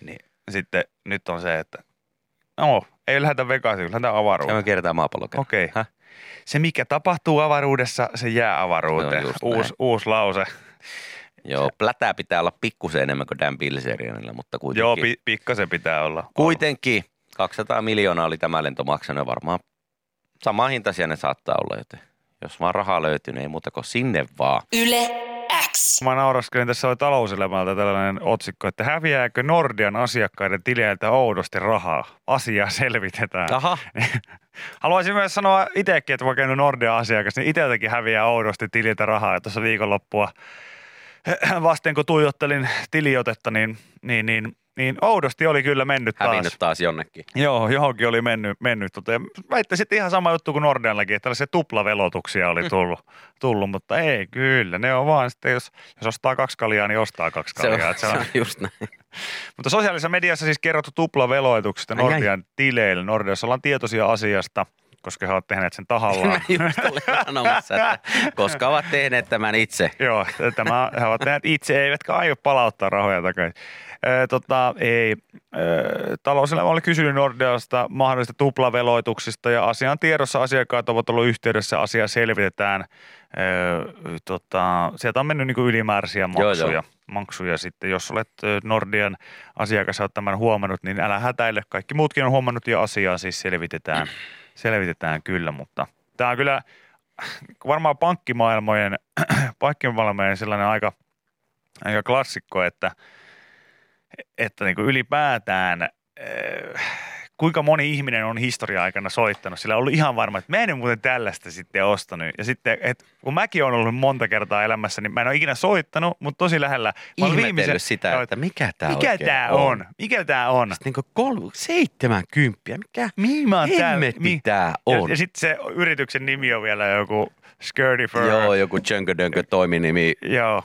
Niin sitten nyt on se, että no, ei lähdetä Vegasiin, lähdetään avaruuteen. Ja me kierretään maapallo kerran. Okei. Häh? Se, mikä tapahtuu avaruudessa, se jää avaruuteen. Se on just Uus, näin. uusi lause. Joo, plätää pitää olla pikkusen enemmän kuin Dan Bilzerianilla, mutta kuitenkin. Joo, pi- pikkasen pitää olla. kuitenkin 200 miljoonaa oli tämä lento maksanut ja varmaan sama hintaisia ne saattaa olla, joten jos vaan rahaa löytyy, niin ei muuta kuin sinne vaan. Yle X. Mä nauraskelin, tässä oli talouselämältä tällainen otsikko, että häviääkö Nordian asiakkaiden tileiltä oudosti rahaa? Asiaa selvitetään. Aha, Haluaisin myös sanoa itsekin, että vaikka en ole Nordean asiakas, niin itseltäkin häviää oudosti tililtä rahaa. Ja tuossa viikonloppua vasten kun tuijottelin tiliotetta, niin, niin, niin, niin oudosti oli kyllä mennyt taas. hävinnyt taas jonnekin. Joo, johonkin oli mennyt. mennyt tota, ja väittäisin, ihan sama juttu kuin Nordeallakin, että tällaisia tuplavelotuksia oli tullut, tullut, mutta ei kyllä. Ne on vaan sitten, jos, jos ostaa kaksi kaljaa, niin ostaa kaksi Se on, kaljaa. Se on just näin. mutta sosiaalisessa mediassa siis kerrottu tuplaveloituksista. Nordean tileille. Nordeassa ollaan tietoisia asiasta, koska he ovat tehneet sen tahallaan. Mä just olin sanomassa, että koska ovat tehneet tämän itse. Joo, tämä, he ovat tehneet itse, eivätkä aio palauttaa rahoja takaisin. Tota, ei. Talouselämä oli kysynyt Nordeasta mahdollisista tuplaveloituksista ja asian tiedossa asiakkaat ovat olleet yhteydessä, asia selvitetään. Tota, sieltä on mennyt niin ylimääräisiä Joo, maksuja. joo. maksuja sitten. Jos olet Nordian asiakas ja tämän huomannut, niin älä hätäile. Kaikki muutkin on huomannut ja asiaa siis selvitetään, selvitetään kyllä, mutta tämä on kyllä varmaan pankkimaailmojen, pankkimaailmojen sellainen aika, aika klassikko, että, että niin kuin ylipäätään äh, kuinka moni ihminen on historia-aikana soittanut. Sillä on ollut ihan varma, että mä en muuten tällaista sitten ostanut. Ja sitten, että kun mäkin olen ollut monta kertaa elämässä, niin mä en ole ikinä soittanut, mutta tosi lähellä. Mä Ihmetellyt sitä, Joo, että mikä tämä mikä oikein tämä on? Mikä tämä on? Sitten niin kolme, seitsemänkymppiä, mikä Mihin mä hemmetti Mi- tämä Ja, on? ja sitten se yrityksen nimi on vielä joku Skirty Fur. Joo, joku Jönkö toiminimi Joo.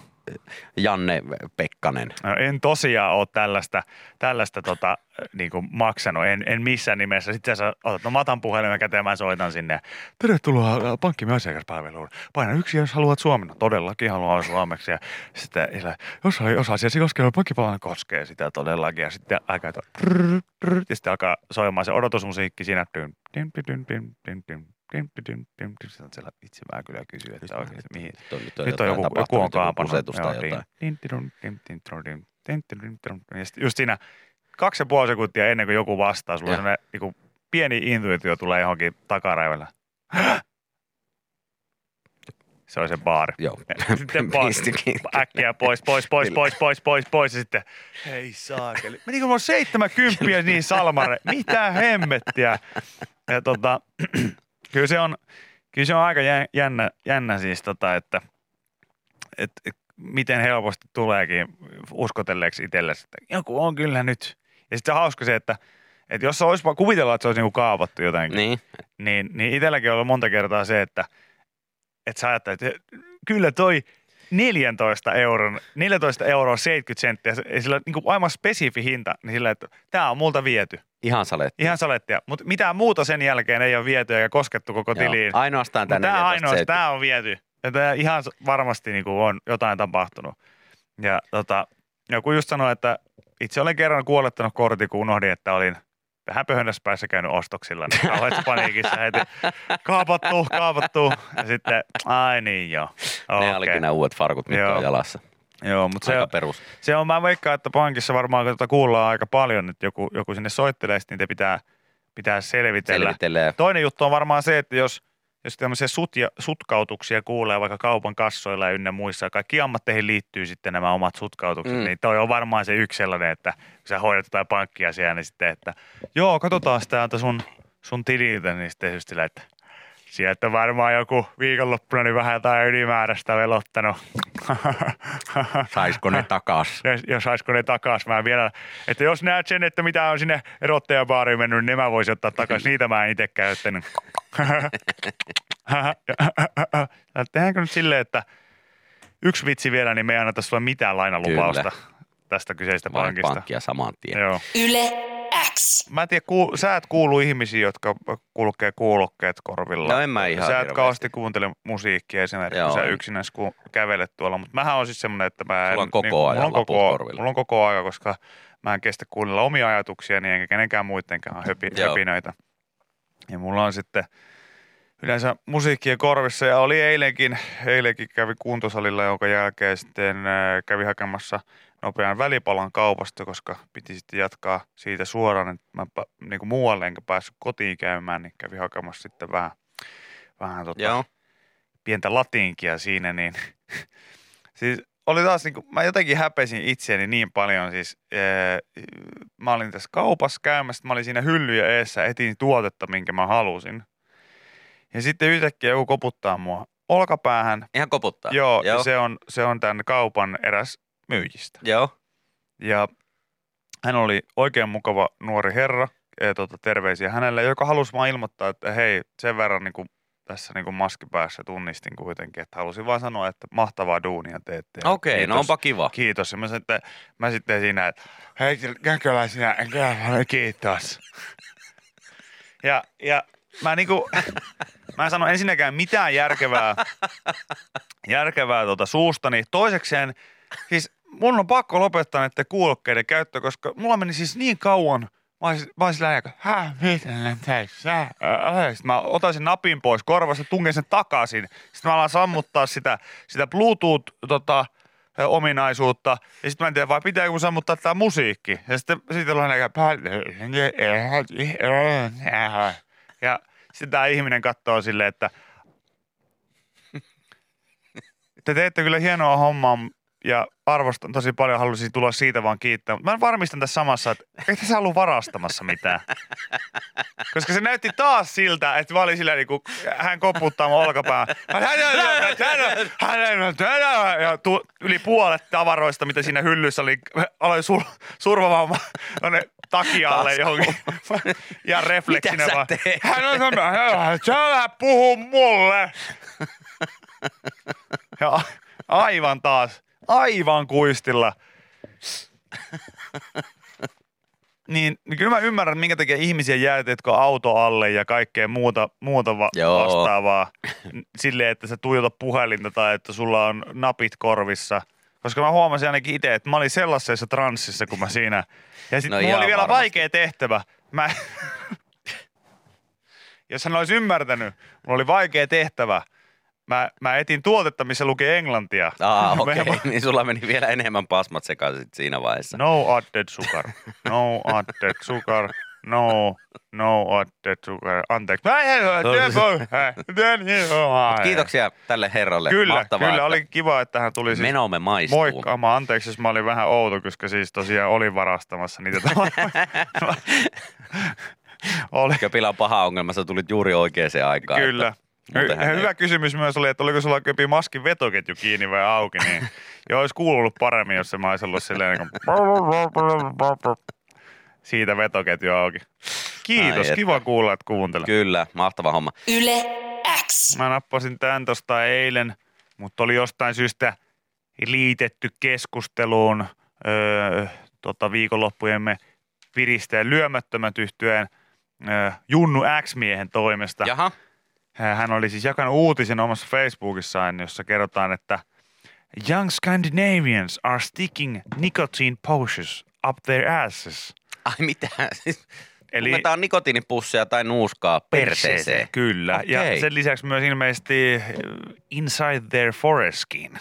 Janne Pekkanen. No, en tosiaan ole tällaista, tällaista tota, niin kuin maksanut, en, en missään nimessä. Sitten sä otat, no mä otan puhelimen käteen, mä soitan sinne. Tervetuloa äh, pankkimme asiakaspalveluun. Paina yksi, jos haluat suomen. No todellakin haluan suomeksi. Ja sitten jos osaa asiasi koskee, pankkipalvelu koskee sitä todellakin. Ja sitten aika, ja sitten alkaa soimaan se odotusmusiikki siinä. Dyn, dyn, dyn, dyn, dyn, dyn, sitten siellä itse mä kyllä kysyin, että oikein mihin. Toi, toi nyt on joku, joku on kaapannut. Joo, jotain. Ja sitten just siinä kaksi ja puoli sekuntia ennen kuin joku vastaa, sulla on sellainen niin pieni intuitio tulee johonkin takaraivalle. Se oli se baari. Joo. Sitten pois, äkkiä pois, pois, pois, pois, pois, pois, pois ja sitten hei saakeli. Menikö mulla 70 niin salmare? Mitä hemmettiä? Ja tota, kyllä se on, kyllä se on aika jä- jännä, jännä siis tota, että et, et, miten helposti tuleekin uskotelleeksi itsellesi, että joku on kyllä nyt. Ja sitten se hauska se, että, että jos se olisi vaan kuvitella, että se olisi niinku kaapattu jotenkin, Niin. niin, niin itselläkin on ollut monta kertaa se, että, että sä ajattelet, että kyllä toi 14 euron, 14 euroa 70 senttiä, sillä niin kuin aivan spesifi hinta, niin sillä, että tämä on multa viety. Ihan saletti. Ihan salettia. Mutta mitään muuta sen jälkeen ei ole viety eikä koskettu koko Joo. tiliin. Ainoastaan tämä tämä 14 ainoastaan, tämä on viety. Ja tämä ihan varmasti niin kuin on jotain tapahtunut. Ja tota, joku just sanoi, että itse olen kerran kuolettanut kortin, kun unohdin, että olin vähän pöhönnässä päässä käynyt ostoksilla. Niin kauheassa paniikissa heti kaapattu, kaapattu. Ja sitten, ai niin joo. Ne Okei. olikin nämä uudet farkut, mitkä Joo. on jalassa. Joo, mutta se, perus. se on, mä veikkaan, että pankissa varmaan kun tuota kuullaan aika paljon, että joku, joku sinne soittelee, sitten niitä pitää, pitää selvitellä. Selvittelee. Toinen juttu on varmaan se, että jos, jos tämmöisiä sutja, sutkautuksia kuulee vaikka kaupan kassoilla ja ynnä muissa, kaikki ammatteihin liittyy sitten nämä omat sutkautukset, Mm. niin toi on varmaan se yksi sellainen, että kun sä hoidat jotain pankkiasiaa, niin sitten, että joo, katsotaan täältä sun, sun tililtä, niin sitten just sillä, että sieltä varmaan joku viikonloppuna niin vähän jotain ylimääräistä velottanut. Saisiko ne takas? Ja, ja saisiko ne takas. Mä vielä, että jos näet sen, että mitä on sinne erottajabaariin mennyt, niin mä voisin ottaa takas. Niitä mä en itse käyttänyt. Ja Tehdäänkö nyt silleen, että yksi vitsi vielä, niin me ei anneta sulle mitään lainalupausta tästä kyseistä Vain pankista. pankkia saman tien. Joo. Yle X. Mä en tiedä, kuul, sä et kuulu ihmisiin, jotka kulkee kuulokkeet korvilla. No en mä ihan Sä et kauheasti kuuntele musiikkia esimerkiksi, Joo, kun sä en. yksinäs ku, kävelet tuolla. Mutta mähän on siis semmoinen, että mä en... Sulla on koko niin, ajan mulla on koko, korvilla. mulla on koko aika, koska mä en kestä kuunnella omia ajatuksia, niin enkä kenenkään muidenkaan höpi, höpinöitä. Ja mulla on sitten yleensä musiikkia korvissa ja oli eilenkin, eilenkin kävi kuntosalilla, jonka jälkeen sitten äh, kävi hakemassa nopean välipalan kaupasta, koska piti sitten jatkaa siitä suoraan, että mä niin kuin muualle enkä päässyt kotiin käymään, niin kävi hakemassa sitten vähän, vähän tota, Joo. pientä latinkia siinä, niin siis oli taas niin kuin, mä jotenkin häpesin itseäni niin paljon, siis ee, mä olin tässä kaupassa käymässä, mä olin siinä hyllyjä eessä, etin tuotetta, minkä mä halusin. Ja sitten yhtäkkiä joku koputtaa mua olkapäähän. Ihan koputtaa. Joo, Joo. ja se on, se on tämän kaupan eräs myyjistä. Joo. Ja hän oli oikein mukava nuori herra, ja tota, terveisiä hänelle, joka halusi vaan ilmoittaa, että hei, sen verran niin kuin tässä niin kuin maskipäässä tunnistin kuitenkin, että halusin vaan sanoa, että mahtavaa duunia teette. Okei, no kiitos. onpa kiva. Kiitos. Ja mä sitten, mä sitten siinä, että hei, käkölä sinä, kiitos. Ja, ja mä niinku, mä en sano ensinnäkään mitään järkevää, järkevää tuota suustani. Toisekseen, siis mun on pakko lopettaa näiden kuulokkeiden käyttö, koska mulla meni siis niin kauan, Mä olisin, mä olisin lähinnä, hä, mitä tässä? Sitten mä otan sen napin pois korvasta, tungen sen takaisin. Sitten mä alan sammuttaa sitä, sitä Bluetooth tota, ominaisuutta. Ja sitten mä en tiedä, vai pitääkö mun sammuttaa tämä musiikki. Ja sitten, sitten on aina ja sitten tämä ihminen katsoo silleen, että te teette kyllä hienoa hommaa, ja arvostan tosi paljon, halusin tulla siitä vaan kiittää. Mutta mä varmistan tässä samassa, että ei tässä ollut varastamassa mitään. Koska se näytti taas siltä, että mä olin sillä niin kuin, hän koputtaa mun olkapään. Ja tu, yli puolet tavaroista, mitä siinä hyllyssä oli, aloin sur, survamaan tuonne takialle johonkin. Ja refleksinä sä vaan. Hän on sanonut, sä puhu mulle. Ja aivan taas, aivan kuistilla. Niin, niin kyllä mä ymmärrän, minkä takia ihmisiä jäätetkö auto alle ja kaikkea muuta, muuta va- Joo. vastaavaa. Silleen, että sä tuijotat puhelinta tai että sulla on napit korvissa. Koska mä huomasin ainakin itse, että mä olin sellaisessa transsissa, kun mä siinä. Ja sitten No mulla oli vielä varmasti. vaikea tehtävä. Mä, jos hän olisi ymmärtänyt, mulla oli vaikea tehtävä. Mä, mä etin tuotetta, missä luki englantia. Aa, okei. Okay. niin sulla meni vielä enemmän pasmat sekaisin siinä vaiheessa. No added sugar. No added sugar. No, no added sugar. Anteeksi. Mä en Mut kiitoksia tälle herralle. Kyllä, Mahtavaa, kyllä. että Oli kiva, että hän tuli siis Menomme maistuu. moikkaamaan. Anteeksi, jos mä olin vähän outo, koska siis tosiaan olin varastamassa niitä oli, Köpilä on paha ongelma, sä tulit juuri oikeaan aikaan. kyllä. Että, Ja ei- hyvä kysymys myös oli, että oliko sulla köpi maskin vetoketju kiinni vai auki, niin jo olisi kuulunut paremmin, jos se mä olisi ollut silleen niin kuin siitä vetoketju auki. Kiitos, Ai kiva että. kuulla, että kuuntelet. Kyllä, mahtava homma. Yle X. Mä nappasin tämän tosta eilen, mutta oli jostain syystä liitetty keskusteluun öö, tota viikonloppujemme piristä ja lyömättömät yhtyeen öö, Junnu X-miehen toimesta. Jaha, Hän oli siis jakanut uutisen omassa Facebookissaan, jossa kerrotaan, että Young Scandinavians are sticking nicotine pouches up their asses. ai mitä? Siis Eli Tungetaan nikotiinipusseja tai nuuskaa perseeseen. Kyllä. Okei. Ja sen lisäksi myös ilmeisesti äh, inside their foreskin.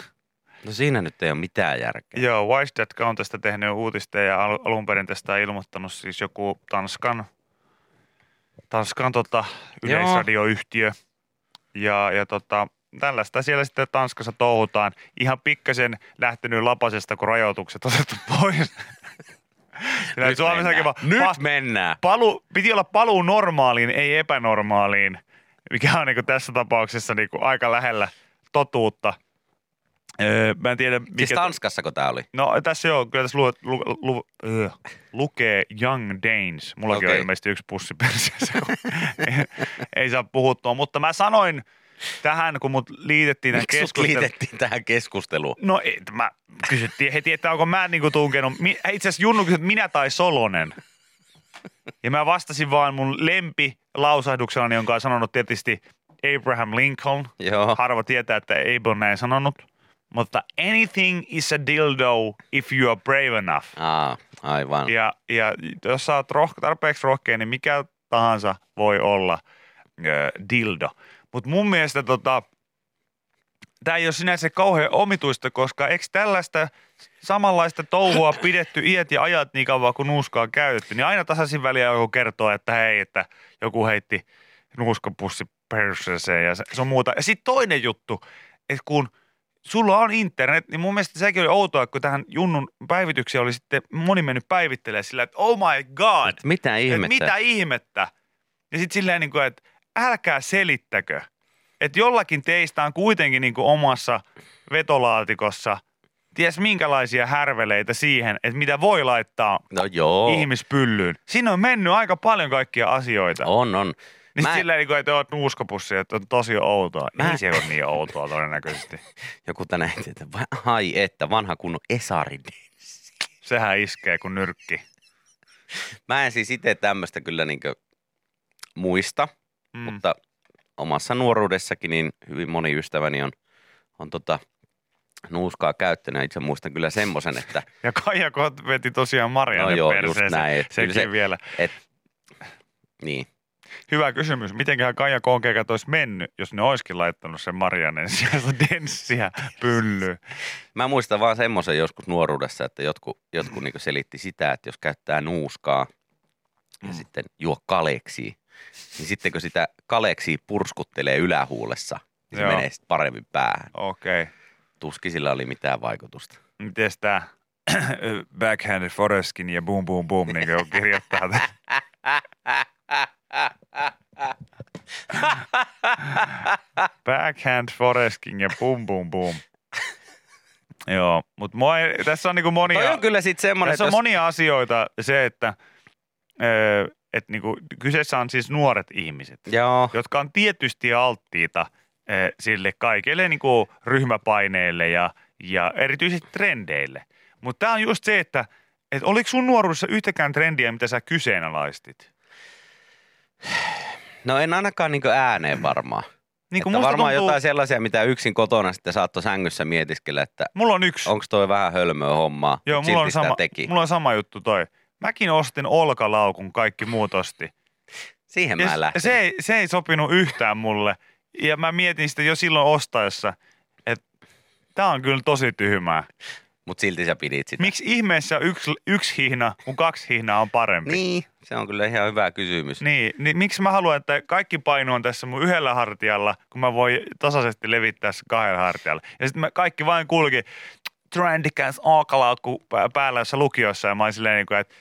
No siinä nyt ei ole mitään järkeä. Joo, Wistat on tästä tehnyt uutista ja al- alun perin tästä on ilmoittanut siis joku Tanskan, Tanskan tota, yleisradioyhtiö. Ja, ja tota, tällaista siellä sitten Tanskassa touhutaan. Ihan pikkasen lähtenyt lapasesta, kun rajoitukset otettu pois. Sillä Nyt Suomessakin mennään. vaan, Nyt pa- mennään. palu, piti olla paluu normaaliin, ei epänormaaliin, mikä on niin tässä tapauksessa niin aika lähellä totuutta. Öö, mä en tiedä, mikä... Siis Tanskassako tää oli? No tässä joo, kyllä tässä lu, lu, lu, öö, lukee Young Danes. Mullakin okay. on ilmeisesti yksi pussi perseessä, kun ei, ei saa puhuttua. Mutta mä sanoin tähän, kun mut liitettiin tähän keskusteluun. liitettiin tähän keskusteluun? No ei, mä kysyttiin heti, että onko mä niinku tunkenut. Itse asiassa Junnu kysyi, että minä tai Solonen. Ja mä vastasin vaan mun lempi lausahduksellani, jonka on sanonut tietysti Abraham Lincoln. Joo. Harva tietää, että Abe on näin sanonut. Mutta anything is a dildo if you are brave enough. Aa, aivan. Ja, ja jos sä oot roh- tarpeeksi rohkea, niin mikä tahansa voi olla ö, dildo. Mutta mun mielestä tota, tämä ei ole sinänsä kauhean omituista, koska eikö tällaista samanlaista touhua pidetty iät ja ajat niin kauan kuin nuuskaa on käytetty, niin aina tasaisin väliä joku kertoo, että hei, että joku heitti nuuskapussi perseeseen ja se, se on muuta. Ja sitten toinen juttu, että kun sulla on internet, niin mun mielestä sekin oli outoa, kun tähän Junnun päivityksiä oli sitten moni mennyt päivittelemään sillä, että oh my god, Mitä et ihmettä? mitä ihmettä. Ja sitten silleen, niin kuin, että älkää selittäkö. Että jollakin teistä on kuitenkin niin kuin omassa vetolaatikossa ties minkälaisia härveleitä siihen, että mitä voi laittaa No joo. ihmispyllyyn. Siinä on mennyt aika paljon kaikkia asioita. On, on. Niin Mä- niin kuin, että oot nuuskapussi, että on tosi outoa. Mä-. Ei se ole niin outoa todennäköisesti. Joku tänne, että ai että, vanha kunnon Esari. Sehän iskee kuin nyrkki. Mä en siis itse tämmöistä kyllä niinkö muista, Mm. mutta omassa nuoruudessakin niin hyvin moni ystäväni on, on tota, nuuskaa käyttänyt. Itse muistan kyllä semmoisen, että Ja Kaija veti tosiaan Marianne No joo, just näin. Sekin se- vielä. et, niin. Hyvä kysymys. Mitenköhän Kaija Konkekat olisi mennyt, jos ne olisikin laittanut sen Marianen sieltä denssiä pyllyyn? Mä muistan vaan semmoisen joskus nuoruudessa, että jotkut, jotkut niin selitti sitä, että jos käyttää nuuskaa ja Mm. sitten juo kaleksi, niin sitten kun sitä kaleksi purskuttelee ylähuulessa, niin se Joo. menee sitten paremmin päähän. Okei. Okay. tuskin sillä oli mitään vaikutusta. Miten tää backhanded foreskin ja boom boom boom niin kirjoittaa. Backhand foreskin ja boom boom boom. Joo, mutta tässä on niinku monia, Toi on kyllä semmoinen, tässä on jos, monia asioita. Se, että öö, et niinku, kyseessä on siis nuoret ihmiset, Joo, jotka on tietysti alttiita öö, sille kaikille niinku ryhmäpaineille ja, ja erityisesti trendeille. Mutta tämä on just se, että et oliko sun nuoruudessa yhtäkään trendiä, mitä sä kyseenalaistit? No en ainakaan niin ääneen varmaan. Niin Että varmaan jotain sellaisia, mitä yksin kotona sitten saattoi sängyssä mietiskellä, että Mulla on yksi. onko toi vähän hölmöä hommaa. Joo, mulla on, sama, teki. mulla on sama juttu toi. Mäkin ostin olkalaukun, kaikki muut osti. Siihen Ja mä lähtin. se, ei, se ei sopinut yhtään mulle. Ja mä mietin sitä jo silloin ostaessa, että tämä on kyllä tosi tyhmää. Mutta silti sä pidit sitä. Miksi ihmeessä yksi, yksi hihna, kun kaksi hihnaa on parempi? Niin, se on kyllä ihan hyvä kysymys. Niin, niin miksi mä haluan, että kaikki paino on tässä mun yhdellä hartialla, kun mä voin tasaisesti levittää se kahdella hartialla. Ja sitten kaikki vain kulki trendikäs aakalaukku pää- päällä jossain lukiossa ja mä olin silleen niin kuin, että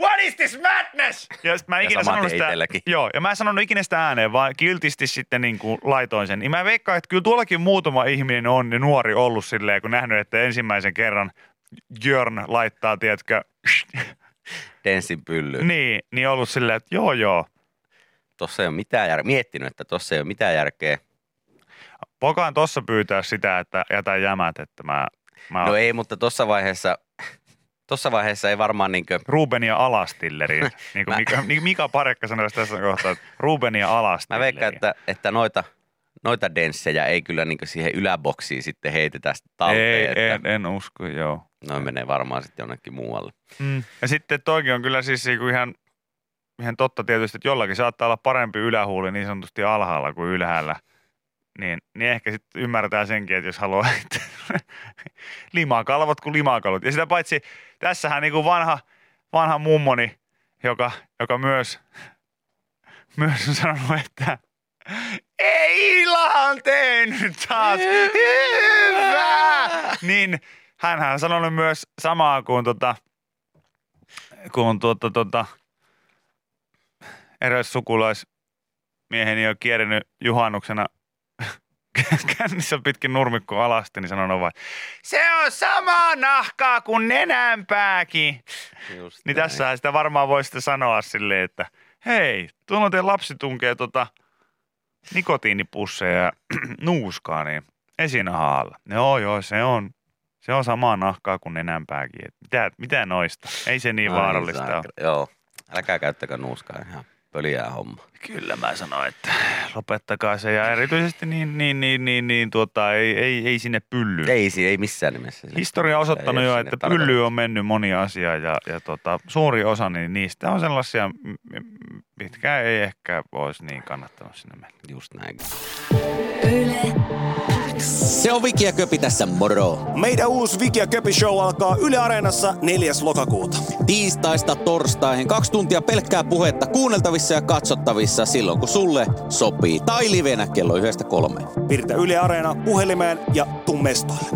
What is this madness? Ja mä en Ja ikinä sanonut sitä, joo, ja mä en sanonut ikinä sitä ääneen, vaan kiltisti sitten niin kuin laitoin sen. Niin mä veikkaan, että kyllä tuollakin muutama ihminen on niin nuori ollut silleen, kun nähnyt, että ensimmäisen kerran Jörn laittaa, tiedätkö, Denssin pylly. niin, niin ollut silleen, että joo joo, Tossa ei ole mitään järkeä. Miettinyt, että tossa ei ole mitään järkeä. Vokaan tossa pyytää sitä, että jätä jämät, että mä, mä No ei, mutta tuossa vaiheessa, tossa vaiheessa ei varmaan niinkö, Ruben ja Alastilleri. niin kuin Mä- Mika, niin Mika Parekka sanoi tässä kohtaa, että Ruben ja mä veikkaan, että, että noita, noita denssejä ei kyllä niinkö siihen yläboksiin sitten heitetä sitä talteen, ei, että en, en usko, joo. noin menee varmaan sitten jonnekin muualle. Mm. Ja sitten toikin on kyllä siis niinku ihan, ihan totta tietysti, että jollakin saattaa olla parempi ylähuuli niin sanotusti alhaalla kuin ylhäällä. Niin, niin ehkä sitten ymmärtää senkin, että jos haluaa, että limakalvot kuin limakalvot. Ja sitä paitsi tässähän niinku vanha, vanha mummoni, joka, joka myös, myös on sanonut, että ei Ilahan tehnyt taas hyvää. Niin hänhän on sanonut myös samaa kuin tota, kun tuota, tuota, eräs sukulaismieheni on kierränyt juhannuksena kännissä pitkin nurmikko alasti, niin sanon vaan, se on samaa nahkaa kuin nenänpääkin. Just Niin näin. tässä sitä varmaan voi sitten sanoa silleen, että hei, tuolla teidän lapsi tunkee tota nikotiinipusseja ja nuuskaa, niin esinahaalla. Joo, joo, se on, se on samaa nahkaa kuin nenänpääkin. Et mitä, mitä noista? Ei se niin Ai vaarallista ole. saakeli. Joo, älkää käyttäkö nuuskaa ihan pöliää homma. Kyllä mä sanoin, että lopettakaa se. Ja erityisesti niin, niin, niin, niin, niin tuota, ei, ei, ei sinne pyllyyn. Ei, si- ei missään nimessä. Historia on osoittanut jo, että tarkoitus. pyllyyn on mennyt moni asia ja, ja tota, suuri osa niin niistä on sellaisia, mitkä ei ehkä olisi niin kannattanut sinne mennä. Just näin. Se on Viki ja Köpi tässä, moro! Meidän uusi Viki ja Köpi Show alkaa Yle Areenassa 4. lokakuuta. Tiistaista torstaihin kaksi tuntia pelkkää puhetta kuunneltavissa ja katsottavissa silloin kun sulle sopii. Tai livenä kello yhdestä kolmeen. Virtä Yle Areena puhelimeen ja tuu mestoille.